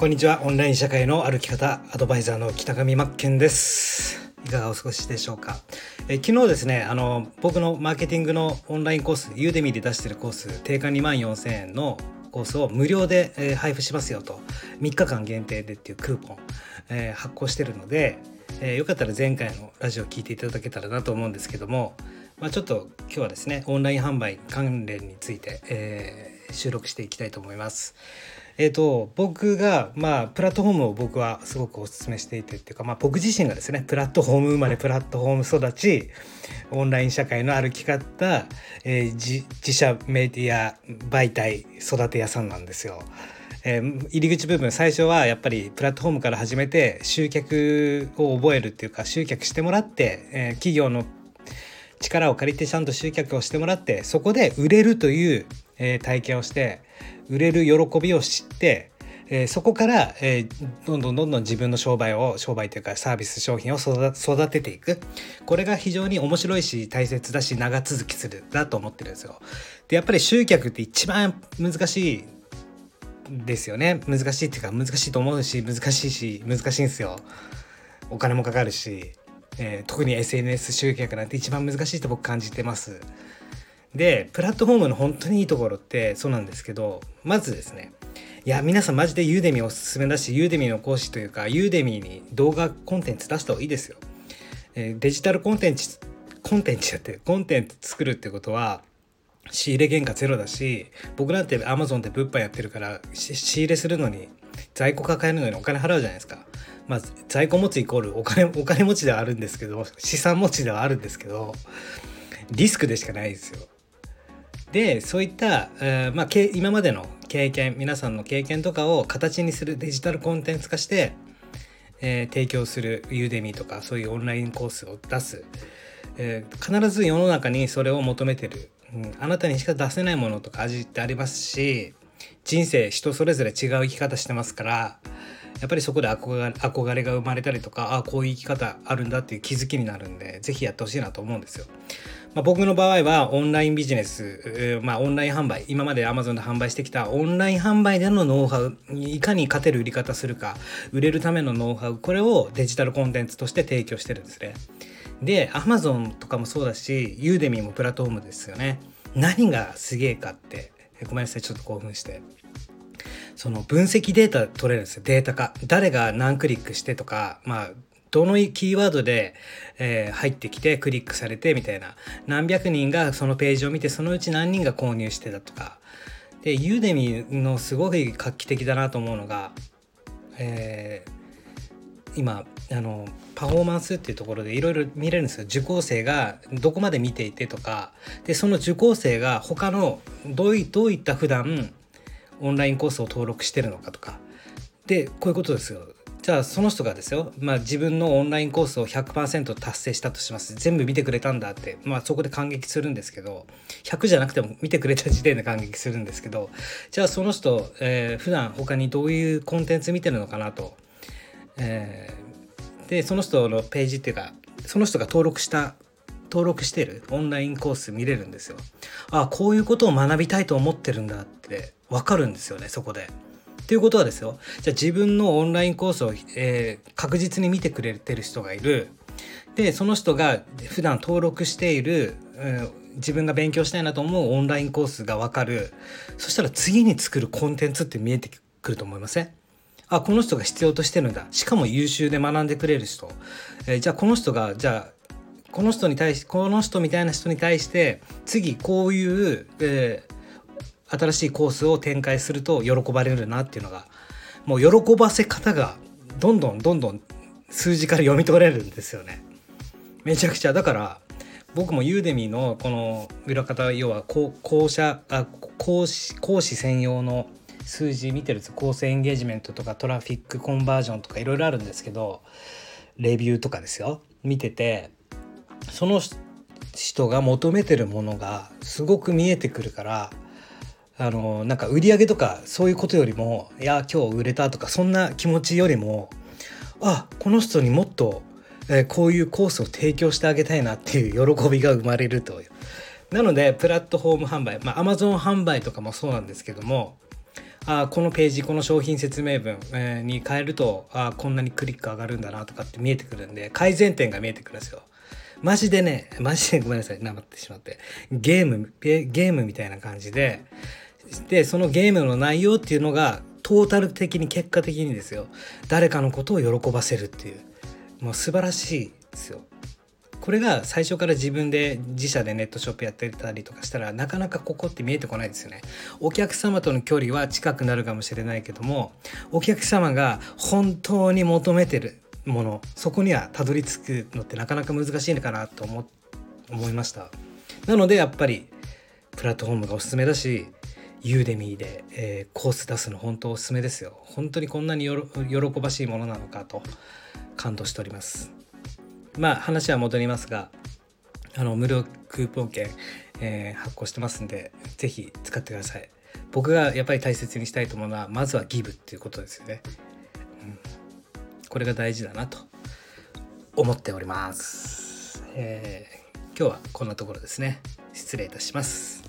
こんにちは。オンライン社会の歩き方アドバイザーの北上真剣です。いかがお過ごしでしょうか？え昨日ですねあの僕のマーケティングのオンラインコースユーデミで出してるコース定価2万4000円のコースを無料で、え、配布しますよと3日間限定でっていうクーポン、えー、発行してるので、えー、よかったら前回のラジオ聞いていただけたらなと思うんですけども、まあ、ちょっと今日はですねオンライン販売関連について、え収録していきたいと思います。えーと、僕が、まあ、プラットフォームを僕はすごくお勧めしていてっていうか、まあ、僕自身がですねプラットフォーム生まれプラットフォーム育ちオンライン社会の歩き方、えー、自自社メディア媒体育て屋さんなんですよ。えー、入り口部分最初はやっぱりプラットフォームから始めて集客を覚えるっていうか集客してもらって、えー、企業の力を借りてちゃんと集客をしてもらってそこで売れるという、えー、体験をして売れる喜びを知って、えー、そこから、えー、どんどんどんどん自分の商売を商売というかサービス商品を育てていくこれが非常に面白いし大切だし長続きするだと思ってるんですよ。でやっぱり集客って一番難しいですよね難しいっていうか難しいと思うし難しいし難しいんですよ。お金もかかるし、えー、特に SNS 集客なんて一番難しいと僕感じてます。でプラットフォームの本当にいいところってそうなんですけどまずですねいや皆さんマジでユーデミおすすめだしユーデミの講師というかユーデミに動画コンテンツ出した方がいいですよ。えー、デジタルコンテンツコンテンツやってコンテンツ作るってことは仕入れ原価ゼロだし僕なんて Amazon で物販やってるから仕入れするのに在庫抱えるのにお金払うじゃないですか。まあ在庫持つイコールお金お金持ちではあるんですけど資産持ちではあるんですけどリスクでしかないですよ。でそういった、えー、まあ、今までの経験皆さんの経験とかを形にするデジタルコンテンツ化して、えー、提供するユーデミーとかそういうオンラインコースを出す、えー、必ず世の中にそれを求めてる、うん、あなたにしか出せないものとか味ってありますし人生人それぞれ違う生き方してますからやっぱりそこで憧れが生まれたりとかあこういう生き方あるんだっていう気づきになるんで是非やってほしいなと思うんですよ。まあ、僕の場合はオンラインビジネス、まあ、オンライン販売今まで Amazon で販売してきたオンライン販売でのノウハウいかに勝てる売り方するか売れるためのノウハウこれをデジタルコンテンツとして提供してるんですね。で Amazon とかもそうだしユーデミーもプラットフォームですよね。何がすげえかってごめんなさいちょっと興奮して。その分析データ取れるんですよ。データ化。誰が何クリックしてとかまあどのキーワードで、えー、入ってきてクリックされてみたいな。何百人がそのページを見てそのうち何人が購入してたとか。でユーデミのすごい画期的だなと思うのが、えー、今あのパフォーマンスっていうところでいろいろ見れるんですよ。受講生がどこまで見ていてとか。でその受講生が他のどういどういった普段オンラインコースを登録してるのかとか。でこういうことですよ。じゃあその人がですよ、まあ、自分のオンラインコースを100%達成したとします全部見てくれたんだって、まあ、そこで感激するんですけど100じゃなくても見てくれた時点で感激するんですけどじゃあその人、えー、普段他にどういうコンテンツ見てるのかなと、えー、でその人のページっていうかその人が登録した登録してるオンラインコース見れるんですよ。ああこういうことを学びたいと思ってるんだって分かるんですよねそこで。っていうことはですよ。じゃあ自分のオンラインコースを、えー、確実に見てくれてる人がいる。でその人が普段登録している、うん、自分が勉強したいなと思うオンラインコースが分かる。そしたら次に作るコンテンツって見えてくると思いません？あこの人が必要としてるんだ。しかも優秀で学んでくれる人、えー、じゃあこの人がじゃあこの人に対しこの人みたいな人に対して次こういう、えー新しいコースを展開すると喜ばれるなっていうのがもう喜ばせ方がどんどんどんどん数字から読み取れるんですよね。めちゃくちゃだから僕もユーデミのこの裏方要は講者あ講師講師専用の数字見てるんですコースエンゲージメントとかトラフィックコンバージョンとかいろいろあるんですけどレビューとかですよ見ててその人が求めてるものがすごく見えてくるからあのなんか売り上げとかそういうことよりもいや今日売れたとかそんな気持ちよりもあこの人にもっと、えー、こういうコースを提供してあげたいなっていう 喜びが生まれるというなのでプラットフォーム販売まあ Amazon 販売とかもそうなんですけどもあこのページこの商品説明文、えー、に変えるとあこんなにクリック上がるんだなとかって見えてくるんで改善点が見えてくるんですよ。マジでねマジでごめんなさいなまってしまってゲームゲームみたいな感じででそのゲームの内容っていうのがトータル的に結果的にですよ誰かのことを喜ばせるっていうもう素晴らしいですよ。これが最初から自分で自社でネットショップやってたりとかしたらなかなかここって見えてこないですよね。お客様との距離は近くなるかもしれないけどもお客様が本当に求めてるものそこにはたどり着くのってなかなか難しいのかなと思思いました。なのでやっぱりプラットフォームがおすすめだしユーデミーで、えー、コース出すの本当おすすめですよ。本当にこんなに喜ばしいものなのかと感動しております。まあ話は戻りますがあの無料クーポン券、えー、発行してますんで是非使ってください。僕がやっぱり大切にしたいと思うのはまずはギブっていうことですよね、うん、これが大事だなと思っております、えー、今日はこんなところですね。失礼いたします。